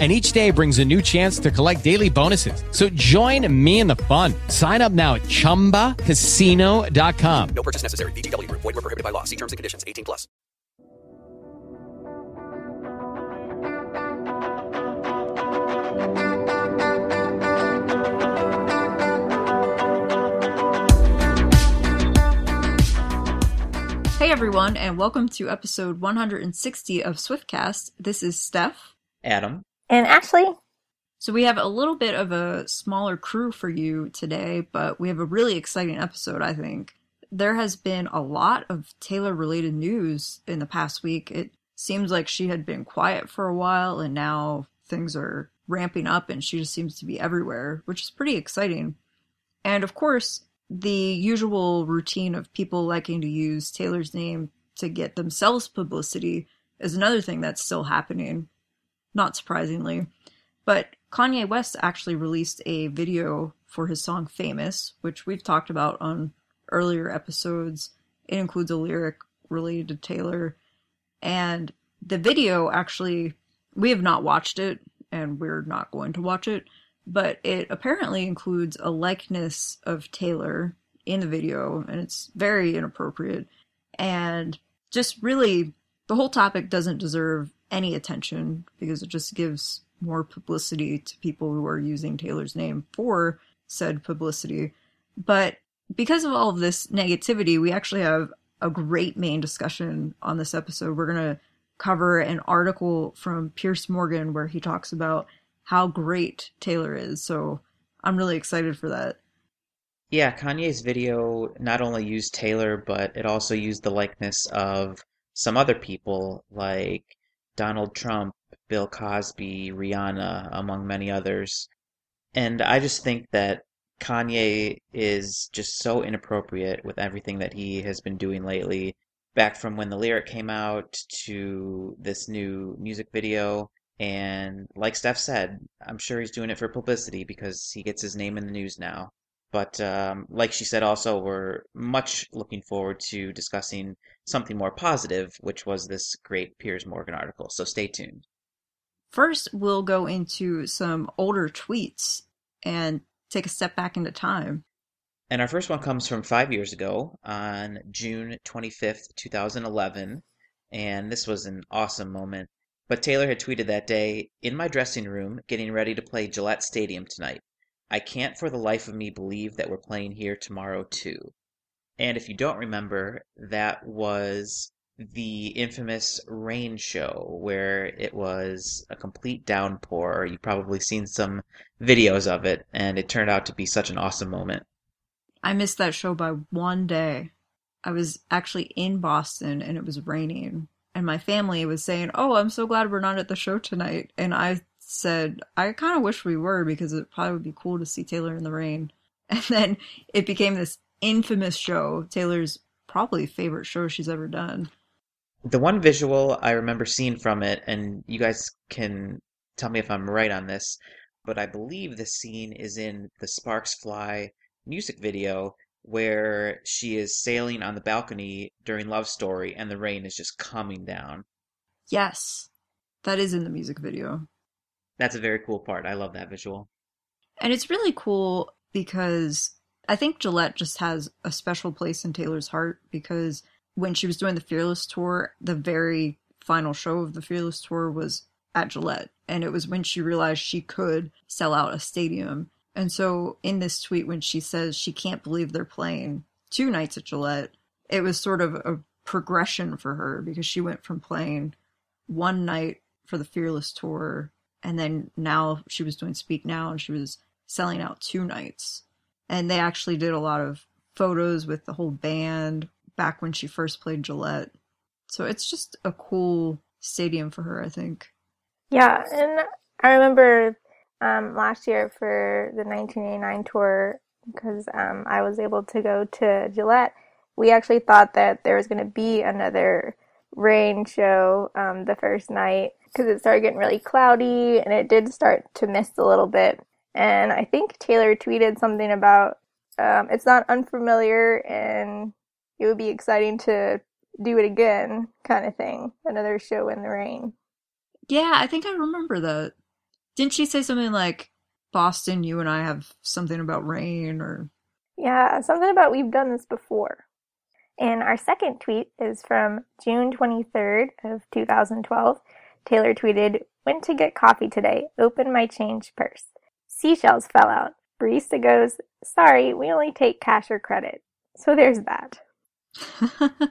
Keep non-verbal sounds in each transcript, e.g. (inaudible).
and each day brings a new chance to collect daily bonuses. So join me in the fun. Sign up now at ChumbaCasino.com. No purchase necessary. VGW. Void were prohibited by law. See terms and conditions. 18 plus. Hey everyone, and welcome to episode 160 of Swiftcast. This is Steph. Adam. And Ashley. So we have a little bit of a smaller crew for you today, but we have a really exciting episode, I think. There has been a lot of Taylor related news in the past week. It seems like she had been quiet for a while and now things are ramping up and she just seems to be everywhere, which is pretty exciting. And of course, the usual routine of people liking to use Taylor's name to get themselves publicity is another thing that's still happening not surprisingly. But Kanye West actually released a video for his song Famous, which we've talked about on earlier episodes. It includes a lyric related to Taylor. And the video actually, we have not watched it and we're not going to watch it, but it apparently includes a likeness of Taylor in the video and it's very inappropriate. And just really, the whole topic doesn't deserve any attention because it just gives more publicity to people who are using Taylor's name for said publicity. But because of all of this negativity, we actually have a great main discussion on this episode. We're going to cover an article from Piers Morgan where he talks about how great Taylor is. So I'm really excited for that. Yeah, Kanye's video not only used Taylor, but it also used the likeness of some other people like Donald Trump, Bill Cosby, Rihanna, among many others. And I just think that Kanye is just so inappropriate with everything that he has been doing lately. Back from when the lyric came out to this new music video. And like Steph said, I'm sure he's doing it for publicity because he gets his name in the news now. But um, like she said, also, we're much looking forward to discussing something more positive, which was this great Piers Morgan article. So stay tuned. First, we'll go into some older tweets and take a step back into time. And our first one comes from five years ago on June 25th, 2011. And this was an awesome moment. But Taylor had tweeted that day In my dressing room, getting ready to play Gillette Stadium tonight. I can't for the life of me believe that we're playing here tomorrow, too. And if you don't remember, that was the infamous rain show where it was a complete downpour. You've probably seen some videos of it, and it turned out to be such an awesome moment. I missed that show by one day. I was actually in Boston and it was raining. And my family was saying, Oh, I'm so glad we're not at the show tonight. And I said, I kind of wish we were because it probably would be cool to see Taylor in the rain. (laughs) And then it became this infamous show, Taylor's probably favorite show she's ever done. The one visual I remember seeing from it, and you guys can tell me if I'm right on this, but I believe the scene is in the Sparks Fly music video where she is sailing on the balcony during Love Story and the rain is just coming down. Yes, that is in the music video. That's a very cool part. I love that visual. And it's really cool because I think Gillette just has a special place in Taylor's heart because when she was doing the Fearless tour, the very final show of the Fearless tour was at Gillette. And it was when she realized she could sell out a stadium. And so in this tweet, when she says she can't believe they're playing two nights at Gillette, it was sort of a progression for her because she went from playing one night for the Fearless tour and then now she was doing Speak Now and she was selling out two nights. And they actually did a lot of photos with the whole band back when she first played Gillette. So it's just a cool stadium for her, I think. Yeah, and I remember um, last year for the 1989 tour because um, I was able to go to Gillette we actually thought that there was going to be another rain show um, the first night because it started getting really cloudy and it did start to mist a little bit. And I think Taylor tweeted something about um, it's not unfamiliar and it would be exciting to do it again, kind of thing. Another show in the rain. Yeah, I think I remember that. Didn't she say something like, Boston, you and I have something about rain or. Yeah, something about we've done this before. And our second tweet is from June 23rd of 2012. Taylor tweeted, Went to get coffee today. Open my change purse. Seashells fell out. Barista goes, Sorry, we only take cash or credit. So there's that. (laughs)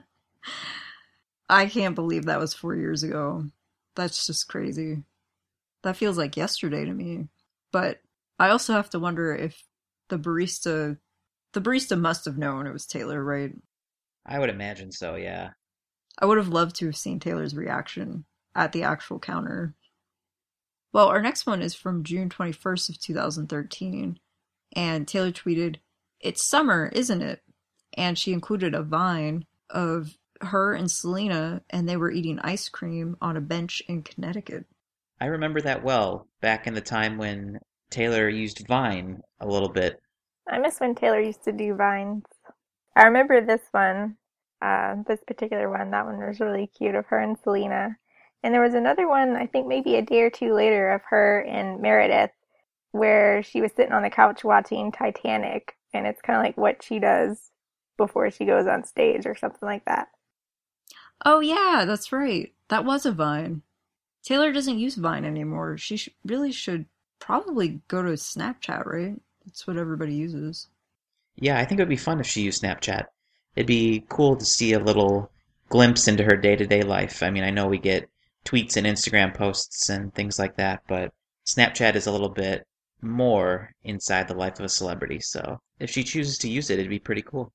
I can't believe that was four years ago. That's just crazy. That feels like yesterday to me. But I also have to wonder if the barista the barista must have known it was Taylor, right? I would imagine so, yeah. I would have loved to have seen Taylor's reaction at the actual counter. Well, our next one is from June 21st of 2013, and Taylor tweeted, "It's summer, isn't it?" And she included a vine of her and Selena, and they were eating ice cream on a bench in Connecticut. I remember that well, back in the time when Taylor used Vine a little bit. I miss when Taylor used to do vines. I remember this one, uh, this particular one. That one was really cute of her and Selena. And there was another one, I think maybe a day or two later, of her and Meredith, where she was sitting on the couch watching Titanic. And it's kind of like what she does before she goes on stage or something like that. Oh, yeah, that's right. That was a Vine. Taylor doesn't use Vine anymore. She sh- really should probably go to Snapchat, right? That's what everybody uses. Yeah, I think it would be fun if she used Snapchat. It'd be cool to see a little glimpse into her day to day life. I mean, I know we get tweets and Instagram posts and things like that, but Snapchat is a little bit more inside the life of a celebrity. So if she chooses to use it, it'd be pretty cool.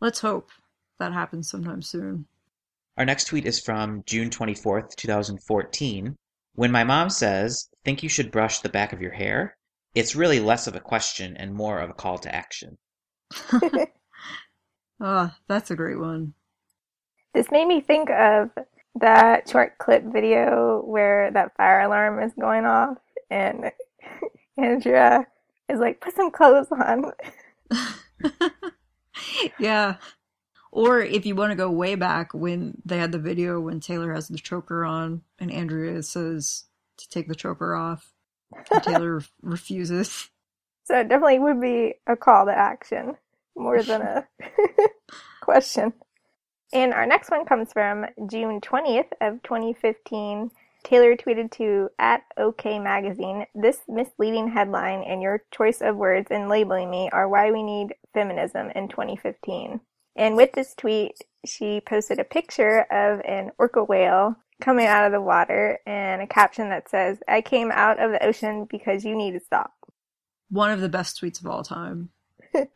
Let's hope that happens sometime soon. Our next tweet is from June 24th, 2014. When my mom says, think you should brush the back of your hair, it's really less of a question and more of a call to action. (laughs) Ah, that's a great one. This made me think of that short clip video where that fire alarm is going off and (laughs) Andrea is like, put some clothes on. (laughs) yeah. Or if you want to go way back when they had the video when Taylor has the choker on and Andrea says to take the choker off, and Taylor (laughs) refuses. So it definitely would be a call to action more than a question. And our next one comes from June 20th of 2015. Taylor tweeted to at OK Magazine, this misleading headline and your choice of words in labeling me are why we need feminism in 2015. And with this tweet, she posted a picture of an orca whale coming out of the water and a caption that says, I came out of the ocean because you need to stop. One of the best tweets of all time.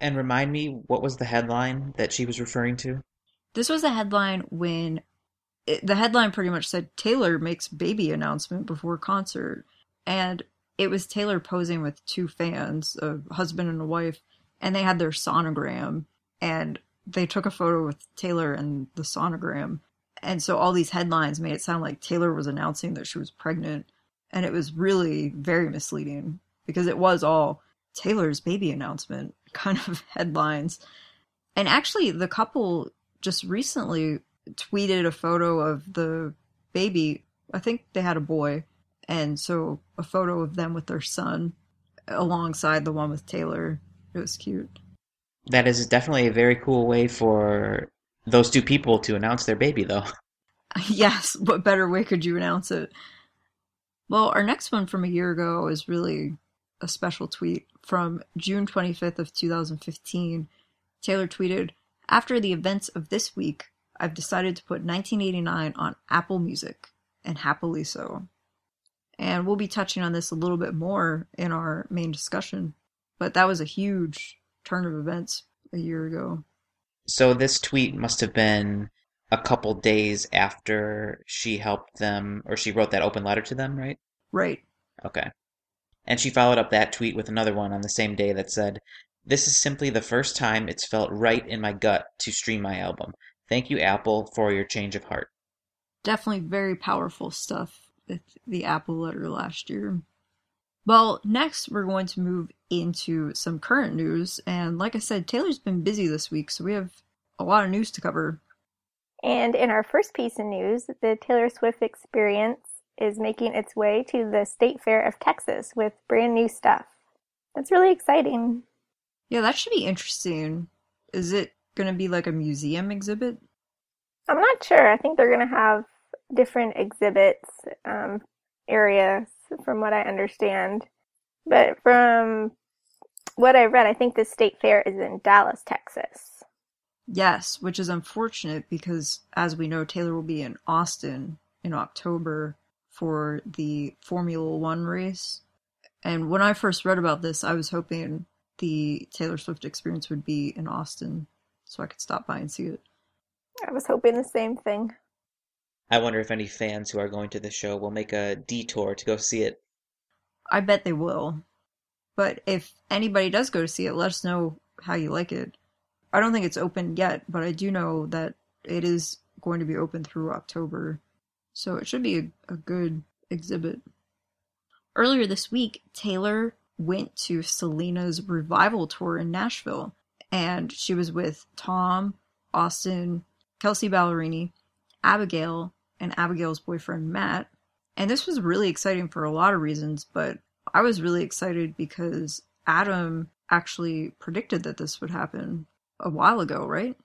And remind me, what was the headline that she was referring to? This was the headline when it, the headline pretty much said Taylor makes baby announcement before concert. And it was Taylor posing with two fans, a husband and a wife, and they had their sonogram. And they took a photo with Taylor and the sonogram. And so all these headlines made it sound like Taylor was announcing that she was pregnant. And it was really very misleading because it was all Taylor's baby announcement (laughs) kind of headlines. And actually, the couple just recently tweeted a photo of the baby. I think they had a boy. And so a photo of them with their son alongside the one with Taylor. It was cute. That is definitely a very cool way for those two people to announce their baby, though. (laughs) (laughs) Yes, what better way could you announce it? Well, our next one from a year ago is really a special tweet from June 25th of 2015. Taylor tweeted, "After the events of this week, I've decided to put 1989 on Apple Music, and happily so." And we'll be touching on this a little bit more in our main discussion, but that was a huge turn of events a year ago. So this tweet must have been a couple days after she helped them, or she wrote that open letter to them, right? Right. Okay. And she followed up that tweet with another one on the same day that said, This is simply the first time it's felt right in my gut to stream my album. Thank you, Apple, for your change of heart. Definitely very powerful stuff with the Apple letter last year. Well, next we're going to move into some current news, and like I said, Taylor's been busy this week, so we have a lot of news to cover. And in our first piece of news, the Taylor Swift experience is making its way to the State Fair of Texas with brand new stuff. That's really exciting. Yeah, that should be interesting. Is it going to be like a museum exhibit? I'm not sure. I think they're going to have different exhibits um, areas from what I understand. But from what I read, I think the state fair is in Dallas, Texas. Yes, which is unfortunate because, as we know, Taylor will be in Austin in October for the Formula One race. And when I first read about this, I was hoping the Taylor Swift experience would be in Austin so I could stop by and see it. I was hoping the same thing. I wonder if any fans who are going to the show will make a detour to go see it. I bet they will. But if anybody does go to see it, let us know how you like it. I don't think it's open yet, but I do know that it is going to be open through October. So it should be a, a good exhibit. Earlier this week, Taylor went to Selena's revival tour in Nashville, and she was with Tom, Austin, Kelsea Ballerini, Abigail, and Abigail's boyfriend Matt. And this was really exciting for a lot of reasons, but I was really excited because Adam actually predicted that this would happen a while ago, right?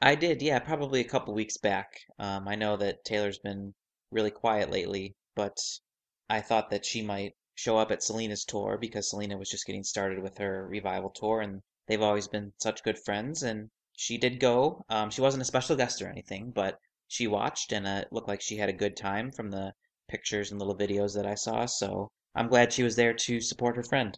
I did, yeah, probably a couple weeks back. Um, I know that Taylor's been really quiet lately, but I thought that she might show up at Selena's tour because Selena was just getting started with her revival tour, and they've always been such good friends. And she did go. Um, she wasn't a special guest or anything, but she watched, and uh, it looked like she had a good time from the pictures and little videos that I saw. So I'm glad she was there to support her friend.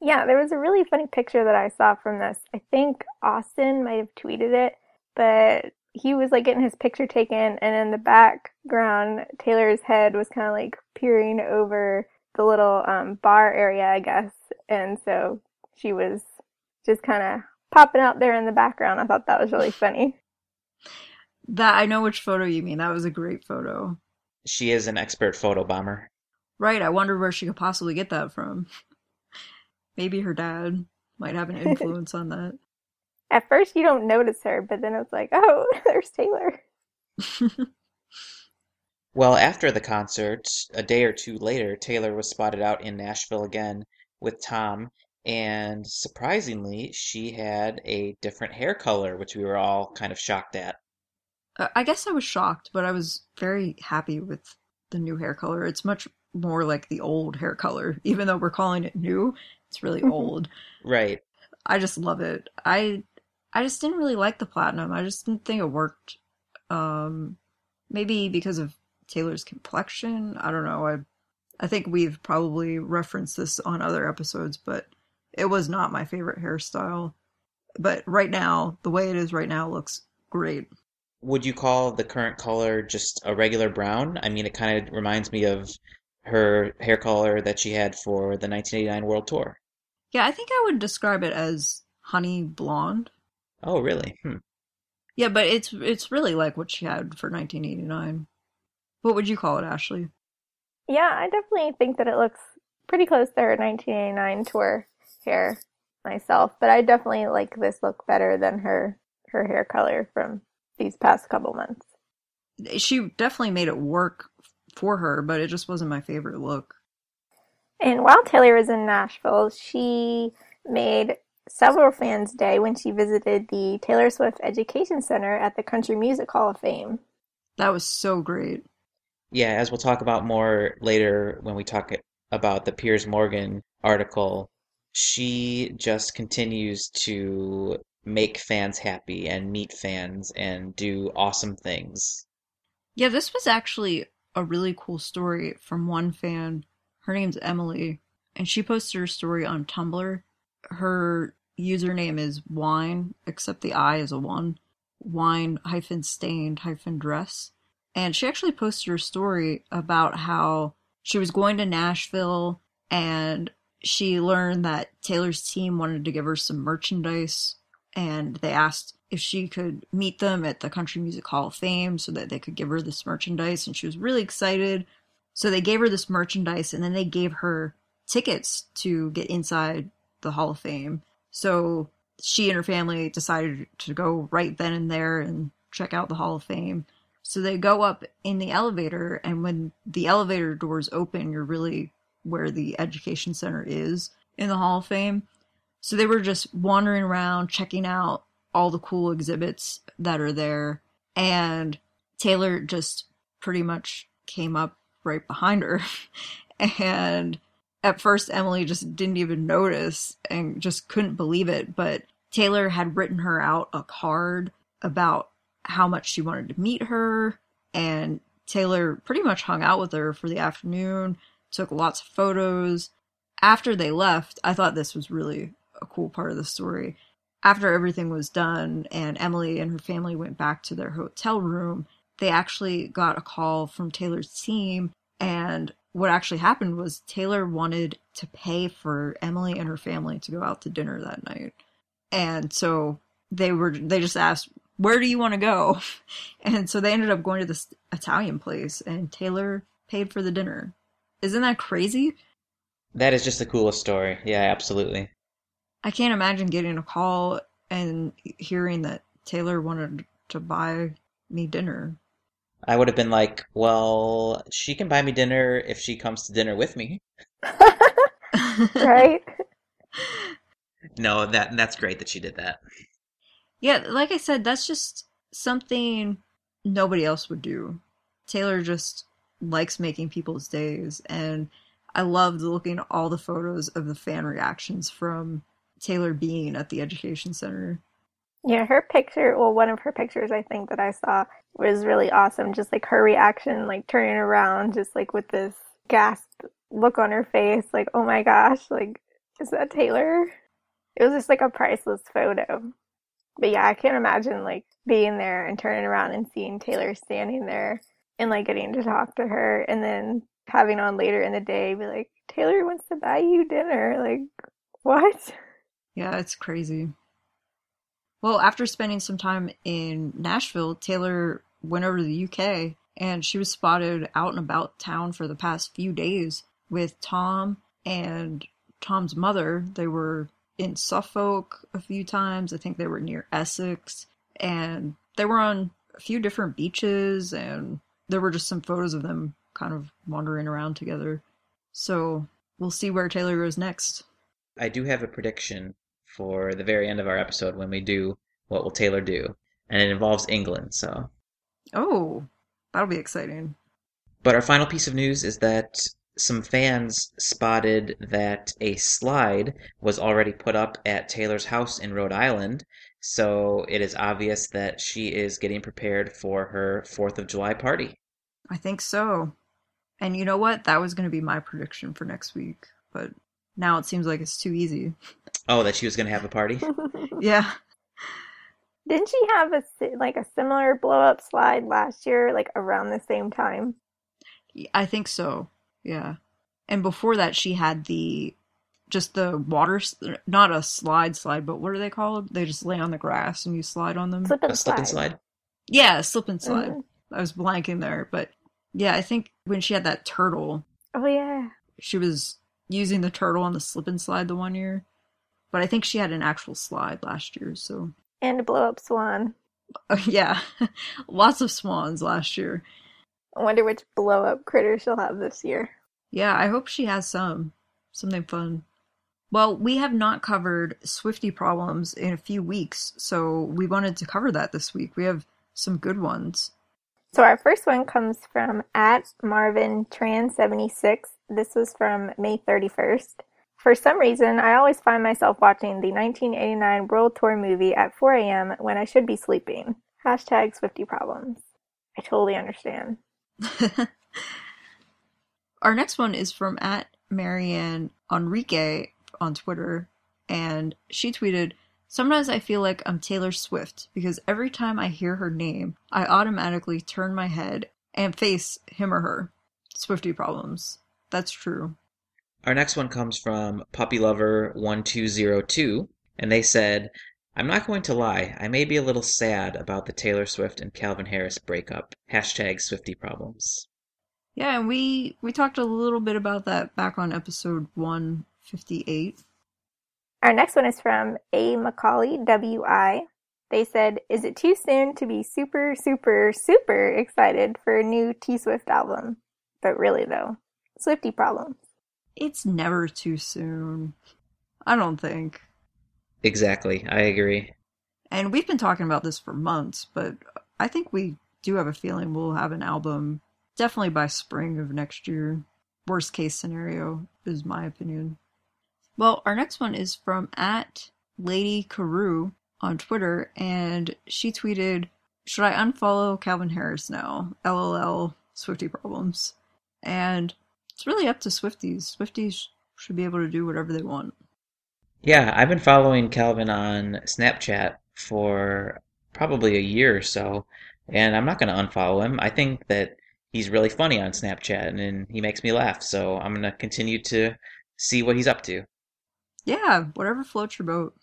Yeah, there was a really funny picture that I saw from this. I think Austin might have tweeted it, but he was like getting his picture taken, and in the background, Taylor's head was kind of like peering over the little um, bar area, I guess. And so she was just kind of popping out there in the background. I thought that was really funny. That I know which photo you mean. That was a great photo. She is an expert photo bomber. Right, I wonder where she could possibly get that from. Maybe her dad might have an (laughs) influence on that. At first, you don't notice her, but then it's like, oh, (laughs) there's Taylor. (laughs) well, after the concert, a day or two later, Taylor was spotted out in Nashville again with Tom, and surprisingly, she had a different hair color, which we were all kind of shocked at. I guess I was shocked, but I was very happy with the new hair color. It's much more like the old hair color, even though we're calling it new. It's really (laughs) old. Right. I just love it. I I just didn't really like the platinum. I just didn't think it worked. Um, maybe because of Taylor's complexion. I don't know. I I think we've probably referenced this on other episodes, but it was not my favorite hairstyle. But right now, the way it is right now looks great would you call the current color just a regular brown? I mean, it kind of reminds me of her hair color that she had for the 1989 World Tour. Yeah, I think I would describe it as honey blonde. Oh, really? Hmm. Yeah, but it's it's really like what she had for 1989. What would you call it, Ashley? Yeah, I definitely think that it looks pretty close to her 1989 tour hair myself, but I definitely like this look better than her her hair color from these past couple months. She definitely made it work for her, but it just wasn't my favorite look. And while Taylor was in Nashville, she made several fans' day when she visited the Taylor Swift Education Center at the Country Music Hall of Fame. That was so great. Yeah, as we'll talk about more later when we talk about the Piers Morgan article, she just continues to make fans happy and meet fans and do awesome things. Yeah, this was actually a really cool story from one fan. Her name's Emily, and she posted her story on Tumblr. Her username is wine, except the I is a one. Wine hyphen stained hyphen dress. And she actually posted her story about how she was going to Nashville and she learned that Taylor's team wanted to give her some merchandise, and they asked if she could meet them at the Country Music Hall of Fame so that they could give her this merchandise, and she was really excited. So they gave her this merchandise, and then they gave her tickets to get inside the Hall of Fame. So she and her family decided to go right then and there and check out the Hall of Fame. So they go up in the elevator, and when the elevator doors open, you're really where the education center is in the Hall of Fame. So they were just wandering around, checking out all the cool exhibits that are there. And Taylor just pretty much came up right behind her. (laughs) and at first, Emily just didn't even notice and just couldn't believe it. But Taylor had written her out a card about how much she wanted to meet her. And Taylor pretty much hung out with her for the afternoon, took lots of photos. After they left, I thought this was really a cool part of the story. After everything was done and Emily and her family went back to their hotel room, they actually got a call from Taylor's team. And what actually happened was Taylor wanted to pay for Emily and her family to go out to dinner that night. And so they were, they just asked, where do you want to go? (laughs) And so they ended up going to this Italian place and Taylor paid for the dinner. Isn't that crazy? That is just the coolest story. Yeah, absolutely. I can't imagine getting a call and hearing that Taylor wanted to buy me dinner. I would have been like, well, she can buy me dinner if she comes to dinner with me. (laughs) right? (laughs) No, that that's great that she did that. Yeah, like I said, that's just something nobody else would do. Taylor just likes making people's days, and I loved looking at all the photos of the fan reactions from Taylor being at the education center. Yeah, her picture, well, one of her pictures I think that I saw was really awesome. Just like her reaction, like turning around, just like with this gasp look on her face, like, oh my gosh, like, is that Taylor? It was just like a priceless photo. But yeah, I can't imagine like being there and turning around and seeing Taylor standing there and like getting to talk to her and then having on later in the day be like, Taylor wants to buy you dinner. Like, what? Yeah, it's crazy. Well, after spending some time in Nashville, Taylor went over to the UK and she was spotted out and about town for the past few days with Tom and Tom's mother. They were in Suffolk a few times. I think they were near Essex and they were on a few different beaches and there were just some photos of them kind of wandering around together. So we'll see where Taylor goes next. I do have a prediction for the very end of our episode when we do what will Taylor do, and it involves England. So, Oh, that'll be exciting. but our final piece of news is that some fans spotted that a slide was already put up at Taylor's house in Rhode Island. So it is obvious that she is getting prepared for her 4th of July party. I think so. And you know what? That was going to be my prediction for next week, but now it seems like it's too easy. Oh, that she was going to have a party? (laughs) (laughs) Yeah. Didn't she have a like a similar blow up slide last year, like around the same time? I think so. Yeah. And before that, she had the just the water, not a slide slide, but what are they called? They just lay on the grass and you slide on them. Slip and a slip and slide. slide? Yeah, slip and slide. Mhm. I was blanking there, but yeah, I think when she had that turtle, Oh yeah. she was using the turtle on the slip and slide the one year. But I think she had an actual slide last year, so And a blow up swan. (laughs) yeah, (laughs) lots of swans last year. I wonder which blow up critter she'll have this year. Yeah, I hope she has some something fun. Well, we have not covered Swifty problems in a few weeks, so we wanted to cover that this week. We have some good ones. So our first one comes from at Marvin Tran 76. This was from May 31st. For some reason, I always find myself watching the 1989 World Tour movie at 4 a.m. when I should be sleeping. Hashtag Swifty problems. I totally understand. (laughs) Our next one is from at Marianne Enrique on Twitter, and she tweeted, Sometimes I feel like I'm Taylor Swift because every time I hear her name, I automatically turn my head and face him or her. Swifty problems. That's true. Our next one comes from Puppy Lover 1202, and they said, I'm not going to lie, I may be a little sad about the Taylor Swift and Calvin Harris breakup. Hashtag Swifty problems. Yeah, and we we talked a little bit about that back on episode 158. Our next one is from A. Macaulay, W.I. They said, Is it too soon to be super, super, super excited for a new T Swift album? But really, though, Swifty problems. It's never too soon. I don't think. Exactly, I agree. And we've been talking about this for months, but I think we do have a feeling we'll have an album definitely by spring of next year. Worst case scenario is my opinion. Well, our next one is from at Lady Carew on Twitter, and she tweeted, Should I unfollow Calvin Harris now? LOL, Swifty problems. And it's really up to Swifties. Swifties should be able to do whatever they want. Yeah, I've been following Calvin on Snapchat for probably a year or so, and I'm not going to unfollow him. I think that he's really funny on Snapchat and, and he makes me laugh, so I'm going to continue to see what he's up to. Yeah, whatever floats your boat.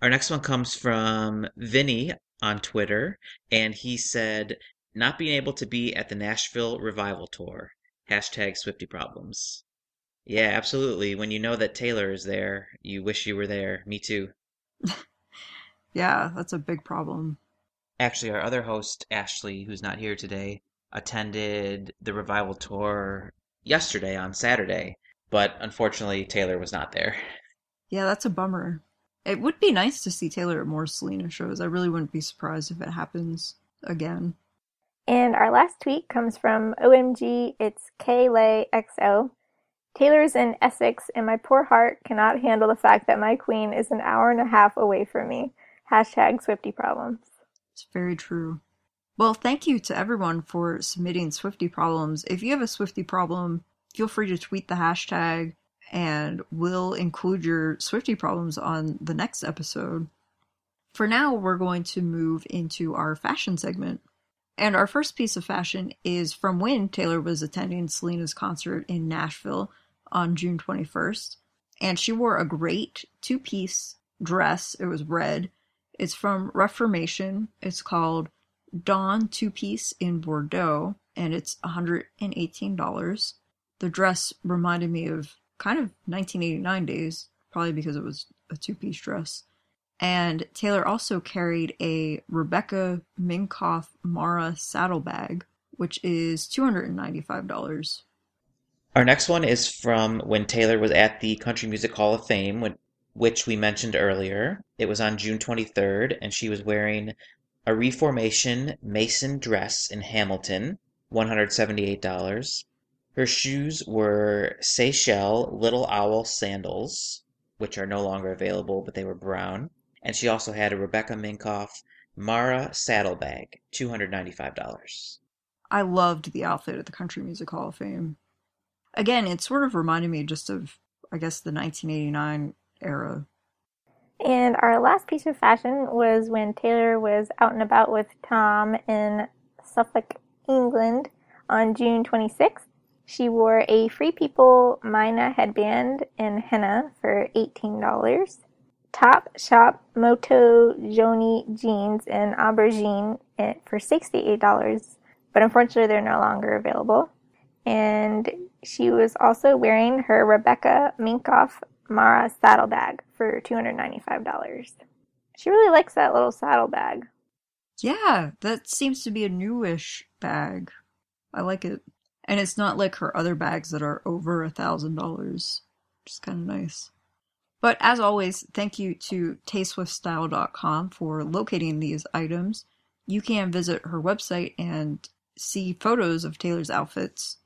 Our next one comes from Vinny on Twitter, and he said, Not being able to be at the Nashville Revival Tour. Hashtag Swifty Problems. Yeah, absolutely. When you know that Taylor is there, you wish you were there. Me too. (laughs) Yeah, that's a big problem. Actually, our other host, Ashley, who's not here today, attended the Revival Tour yesterday on Saturday, but unfortunately, Taylor was not there. Yeah, that's a bummer. It would be nice to see Taylor at more Selena shows. I really wouldn't be surprised if it happens again. And our last tweet comes from OMG, it's KLayXO. Taylor's in Essex, and my poor heart cannot handle the fact that my queen is an hour and a half away from me. Hashtag Swifty problems. It's very true. Well, thank you to everyone for submitting Swifty problems. If you have a Swifty problem, feel free to tweet the hashtag and we'll include your Swifty problems on the next episode. For now, we're going to move into our fashion segment. And our first piece of fashion is from when Taylor was attending Selena's concert in Nashville on June 21st. And she wore a great two piece dress. It was red. It's from Reformation. It's called Dawn Two Piece in Bordeaux, and it's $118. The dress reminded me of kind of 1989 days, probably because it was a two piece dress. And Taylor also carried a Rebecca Minkoff Mara saddlebag, which is $295. Our next one is from when Taylor was at the Country Music Hall of Fame, which we mentioned earlier. It was on June 23rd, and she was wearing a Reformation Mason dress in Hamilton, $178. Her shoes were Seychelles Little Owl sandals, which are no longer available, but they were brown. And she also had a Rebecca Minkoff Mara saddlebag, $295. I loved the outfit at the Country Music Hall of Fame. Again, it sort of reminded me just of, I guess, the 1989 era. And our last piece of fashion was when Taylor was out and about with Tom in Suffolk, England on June 26th. She wore a Free People Mina headband in henna for $18. Top Shop Moto Joni jeans in aubergine for $68, but unfortunately they're no longer available. And she was also wearing her Rebecca Minkoff Mara saddlebag for $295. She really likes that little saddlebag. Yeah, that seems to be a newish bag. I like it. And it's not like her other bags that are over a thousand dollars. Just kind of nice. But as always, thank you to tayswiftstyle.com for locating these items. You can visit her website and see photos of Taylor's outfits.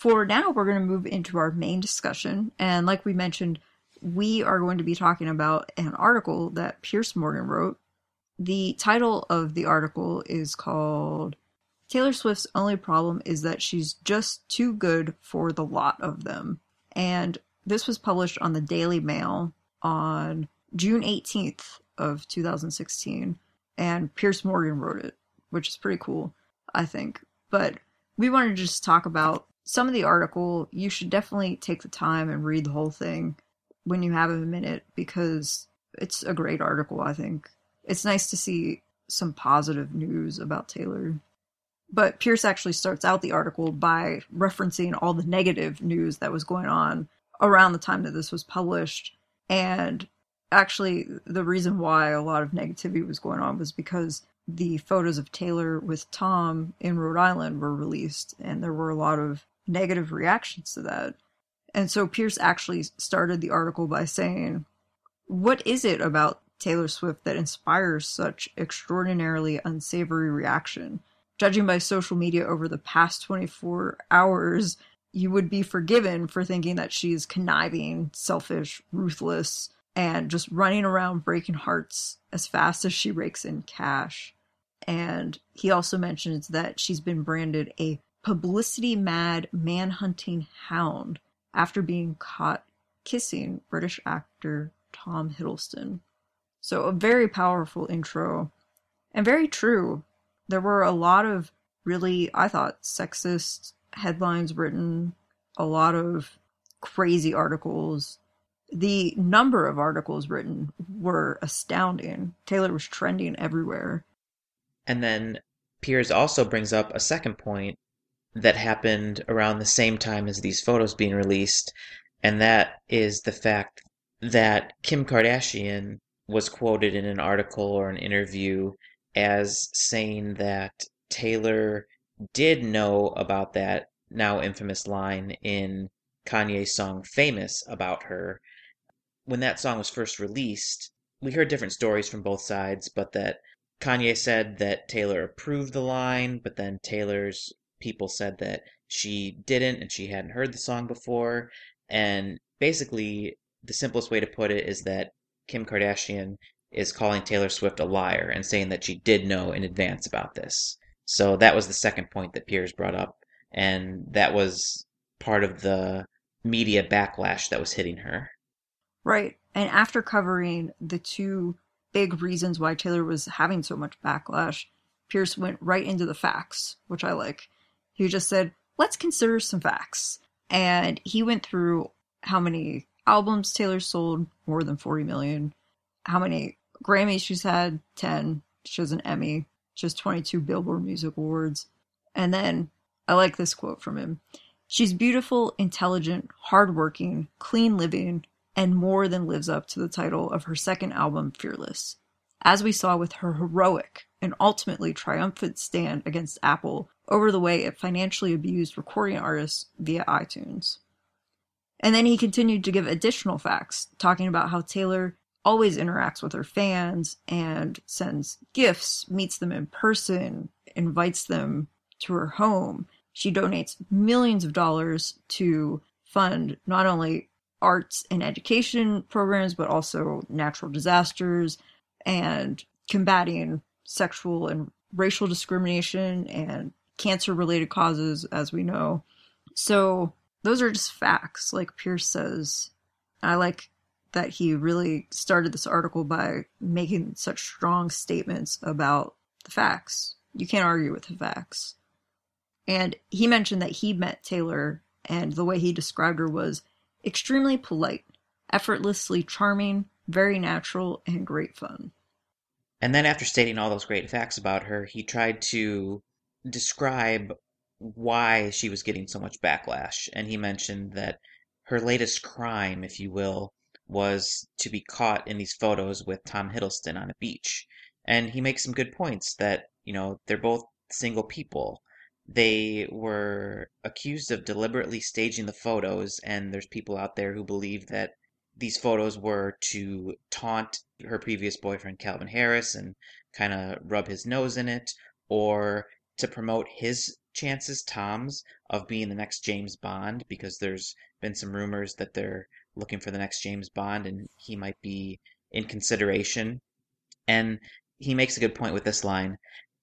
For now, we're going to move into our main discussion. And like we mentioned, we are going to be talking about an article that Piers Morgan wrote. The title of the article is called Taylor Swift's only problem is that she's just too good for the lot of them. And this was published on the Daily Mail on June 18th of 2016 and Piers Morgan wrote it, which is pretty cool, I think. But we wanted to just talk about some of the article, you should definitely take the time and read the whole thing when you have a minute because it's a great article, I think. It's nice to see some positive news about Taylor. But Piers actually starts out the article by referencing all the negative news that was going on around the time that this was published. And actually, the reason why a lot of negativity was going on was because the photos of Taylor with Tom in Rhode Island were released, and there were a lot of negative reactions to that. And so Piers actually started the article by saying, What is it about Taylor Swift that inspires such extraordinarily unsavory reaction? Judging by social media over the past 24 hours, you would be forgiven for thinking that she's conniving, selfish, ruthless, and just running around breaking hearts as fast as she rakes in cash. And he also mentions that she's been branded a publicity mad manhunting hound after being caught kissing British actor Tom Hiddleston. So, a very powerful intro and very true. There were a lot of really, I thought, sexist headlines written, a lot of crazy articles. The number of articles written were astounding. Taylor was trending everywhere. And then Piers also brings up a second point that happened around the same time as these photos being released, and that is the fact that Kim Kardashian was quoted in an article or an interview as saying that Taylor did know about that now infamous line in Kanye's song Famous about her. When that song was first released, we heard different stories from both sides, but that Kanye said that Taylor approved the line, but then Taylor's people said that she didn't and she hadn't heard the song before. And basically, the simplest way to put it is that Kim Kardashian is calling Taylor Swift a liar and saying that she did know in advance about this. So that was the second point that Piers brought up. And that was part of the media backlash that was hitting her. Right. And after covering the two big reasons why Taylor was having so much backlash, Piers went right into the facts, which I like. He just said, let's consider some facts. And he went through how many albums Taylor sold, more than 40 million, how many Grammys she's had, 10. She has an Emmy, she has 22 Billboard Music Awards. And then I like this quote from him She's beautiful, intelligent, hardworking, clean living, and more than lives up to the title of her second album, Fearless. As we saw with her heroic and ultimately triumphant stand against Apple over the way it financially abused recording artists via iTunes. And then he continued to give additional facts, talking about how Taylor always interacts with her fans and sends gifts, meets them in person, invites them to her home. She donates millions of dollars to fund not only arts and education programs, but also natural disasters and combating sexual and racial discrimination and cancer related causes, as we know. So those are just facts, like Piers says. I like that he really started this article by making such strong statements about the facts. You can't argue with the facts. And he mentioned that he met Taylor, and the way he described her was extremely polite, effortlessly charming, very natural, and great fun. And then, after stating all those great facts about her, he tried to describe why she was getting so much backlash. And he mentioned that her latest crime, if you will, was to be caught in these photos with Tom Hiddleston on a beach. And he makes some good points that, you know, they're both single people. They were accused of deliberately staging the photos, and there's people out there who believe that these photos were to taunt her previous boyfriend, Calvin Harris, and kind of rub his nose in it, or to promote his chances, Tom's, of being the next James Bond, because there's been some rumors that they're looking for the next James Bond and he might be in consideration. And he makes a good point with this line.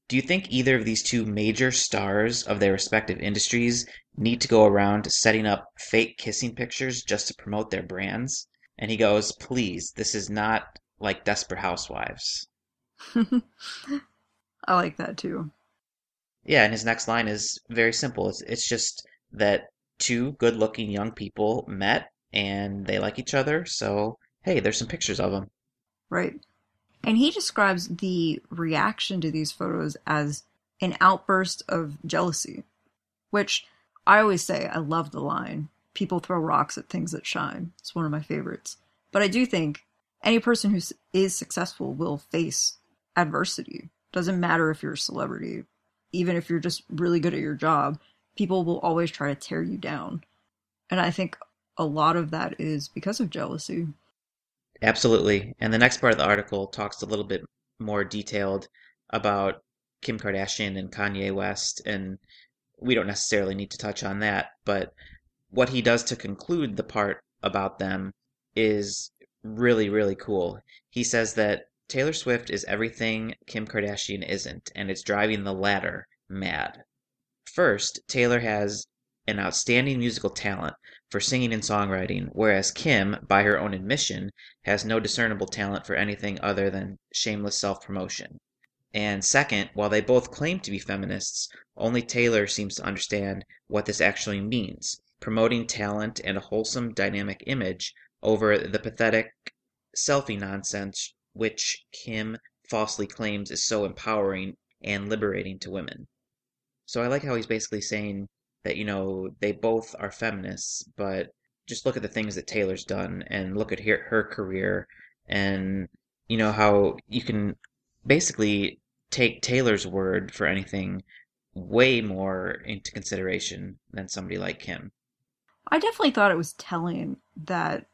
Do you think either of these two major stars of their respective industries need to go around setting up fake kissing pictures just to promote their brands? And he goes, Please, this is not like Desperate Housewives. (laughs) I like that too. Yeah, and his next line is very simple. It's, it's just that two good looking young people met and they like each other. So, hey, there's some pictures of them. Right. And he describes the reaction to these photos as an outburst of jealousy, which I always say I love the line people throw rocks at things that shine. It's one of my favorites. But I do think any person who is successful will face adversity. Doesn't matter if you're a celebrity, even if you're just really good at your job, people will always try to tear you down. And I think a lot of that is because of jealousy. Absolutely. And the next part of the article talks a little bit more detailed about Kim Kardashian and Kanye West. And we don't necessarily need to touch on that. But what he does to conclude the part about them is really, really cool. He says that Taylor Swift is everything Kim Kardashian isn't, and it's driving the latter mad. First, Taylor has an outstanding musical talent for singing and songwriting, whereas Kim, by her own admission, has no discernible talent for anything other than shameless self promotion. And second, while they both claim to be feminists, only Taylor seems to understand what this actually means promoting talent and a wholesome, dynamic image over the pathetic selfie nonsense which Kim falsely claims is so empowering and liberating to women. So I like how he's basically saying that, you know, they both are feminists, but just look at the things that Taylor's done and look at her, her career and, you know, how you can basically take Taylor's word for anything way more into consideration than somebody like Kim. I definitely thought it was telling that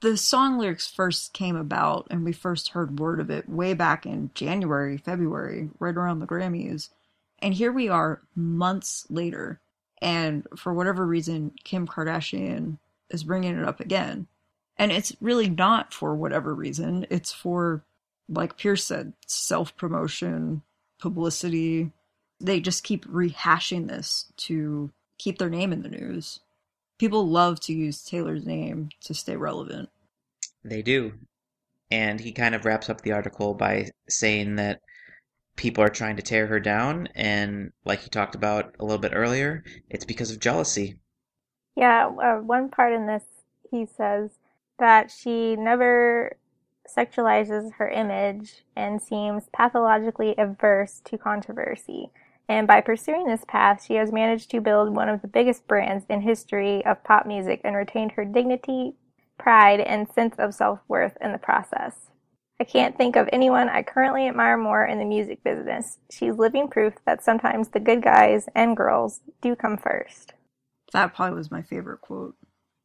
the song lyrics first came about and we first heard word of it way back in January, February, right around the Grammys. And here we are months later. And for whatever reason, Kim Kardashian is bringing it up again. And it's really not for whatever reason. It's for, like Piers said, self promotion, publicity. They just keep rehashing this to keep their name in the news people love to use Taylor's name to stay relevant. They do. And he kind of wraps up the article by saying that people are trying to tear her down. And like he talked about a little bit earlier, it's because of jealousy. Yeah, uh, one part in this, he says that she never sexualizes her image and seems pathologically averse to controversy and by pursuing this path, she has managed to build one of the biggest brands in history of pop music and retained her dignity, pride, and sense of self-worth in the process. I can't think of anyone I currently admire more in the music business. She's living proof that sometimes the good guys and girls do come first. That probably was my favorite quote.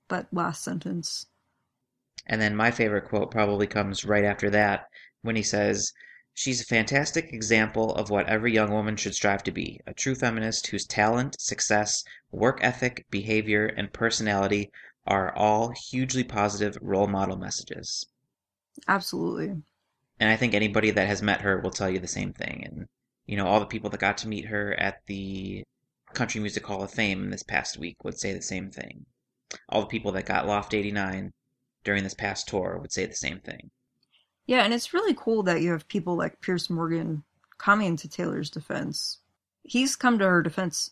That last sentence. And then my favorite quote probably comes right after that when he says, She's a fantastic example of what every young woman should strive to be a true feminist whose talent, success, work ethic, behavior, and personality are all hugely positive role model messages. Absolutely. And I think anybody that has met her will tell you the same thing. And, you know, all the people that got to meet her at the Country Music Hall of Fame this past week would say the same thing. All the people that got Loft 89 during this past tour would say the same thing. Yeah, and it's really cool that you have people like Piers Morgan coming to Taylor's defense. He's come to her defense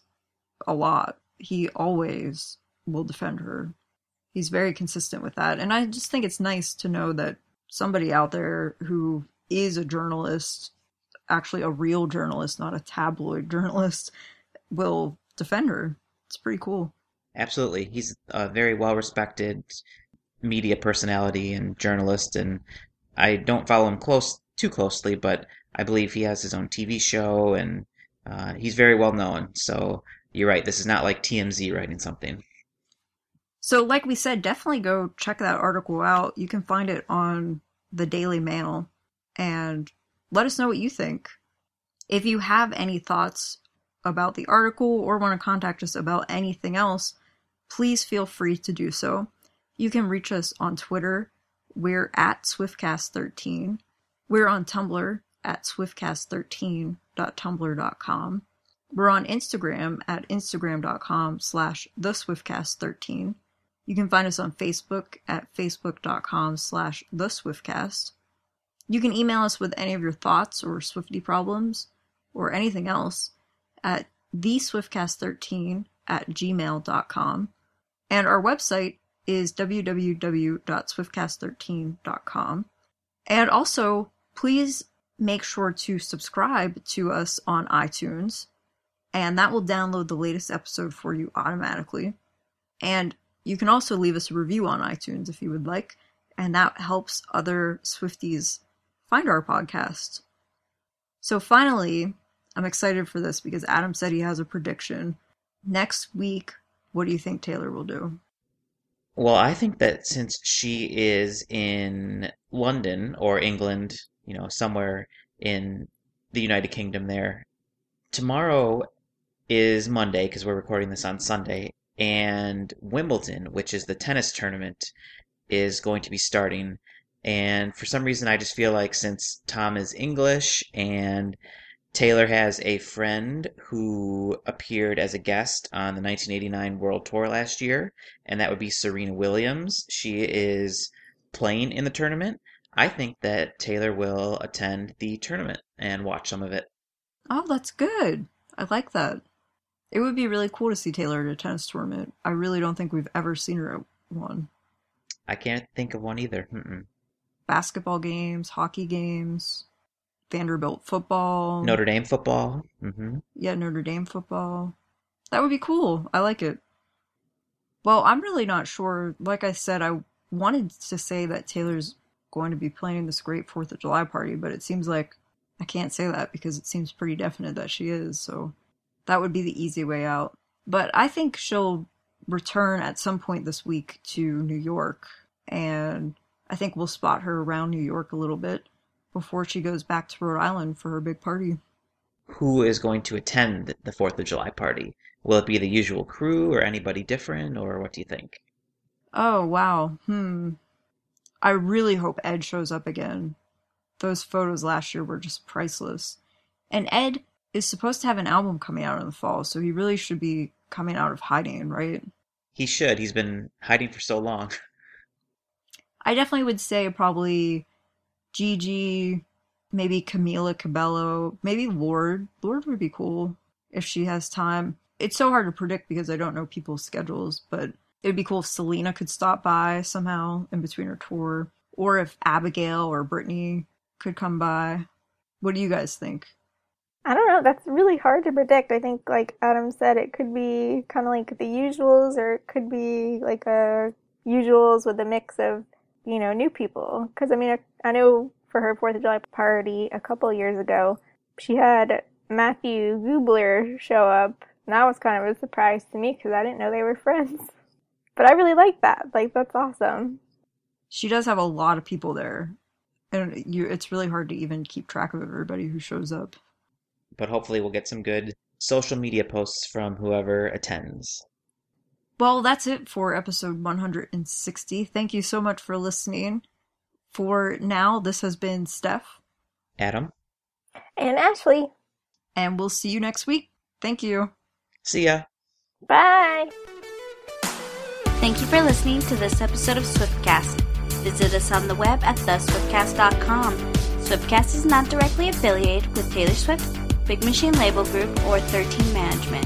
a lot. He always will defend her. He's very consistent with that. And I just think it's nice to know that somebody out there who is a journalist, actually a real journalist, not a tabloid (laughs) journalist, will defend her. It's pretty cool. Absolutely. He's a very well respected media personality and journalist and I don't follow him close too closely, but I believe he has his own TV show and uh, he's very well known. So you're right. This is not like TMZ writing something. So, like we said, definitely go check that article out. You can find it on the Daily Mail and let us know what you think. If you have any thoughts about the article or want to contact us about anything else, please feel free to do so. You can reach us on Twitter we're at Swiftcast13. We're on Tumblr at swiftcast13.tumblr.com. We're on Instagram at instagram.com slash the Swiftcast13. You can find us on Facebook at facebook.com slash the Swiftcast. You can email us with any of your thoughts or Swifty problems or anything else at theswiftcast13 at gmail.com. And our website is www.swiftcast13.com. And also, please make sure to subscribe to us on iTunes, and that will download the latest episode for you automatically. And you can also leave us a review on iTunes if you would like, and that helps other Swifties find our podcast. So, finally, I'm excited for this because Adam said he has a prediction. Next week, what do you think Taylor will do? Well, I think that since she is in London or England, you know, somewhere in the United Kingdom there, tomorrow is Monday because we're recording this on Sunday, and Wimbledon, which is the tennis tournament, is going to be starting. And for some reason, I just feel like since Tom is English and Taylor has a friend who appeared as a guest on the 1989 World Tour last year, and that would be Serena Williams. She is playing in the tournament. I think that Taylor will attend the tournament and watch some of it. Oh, that's good. I like that. It would be really cool to see Taylor at a tennis tournament. I really don't think we've ever seen her at one. I can't think of one either. Mm-mm. Basketball games, hockey games, Vanderbilt football. Notre Dame football. hmm Yeah, Notre Dame football. That would be cool. I like it. Well, I'm really not sure. Like I said, I wanted to say that Taylor's going to be planning this great 4th of July party, but it seems like I can't say that because it seems pretty definite that she is. So that would be the easy way out. But I think she'll return at some point this week to New York, and I think we'll spot her around New York a little bit before she goes back to Rhode Island for her big party. Who is going to attend the 4th of July party? Will it be the usual crew or anybody different, or what do you think? Oh, wow. Hmm. I really hope Ed shows up again. Those photos last year were just priceless. And Ed is supposed to have an album coming out in the fall, so he really should be coming out of hiding, right? He should. He's been hiding for so long. (laughs) I definitely would say probably Gigi, maybe Camila Cabello, maybe Lorde. Lord would be cool if she has time. It's so hard to predict because I don't know people's schedules, but it would be cool if Selena could stop by somehow in between her tour, or if Abigail or Brittany could come by. What do you guys think? I don't know. That's really hard to predict. I think, like Adam said, it could be kind of like the usuals, or it could be like a usuals with a mix of, you know, new people. Because I mean, I, I know for her Fourth of July party a couple of years ago, she had Matthew Gubler show up. And that was kind of a surprise to me because I didn't know they were friends. (laughs) But I really like that. Like that's awesome. She does have a lot of people there, and you, it's really hard to even keep track of everybody who shows up. But hopefully, we'll get some good social media posts from whoever attends. Well, that's it for episode 160. Thank you so much for listening. For now, this has been Steph, Adam, And Ashley, and we'll see you next week. Thank you. see ya. bye. Thank you for listening to this episode of Swiftcast. Visit us on the web at theswiftcast.com. Swiftcast is not directly affiliated with Taylor Swift, Big Machine Label Group, or 13 Management.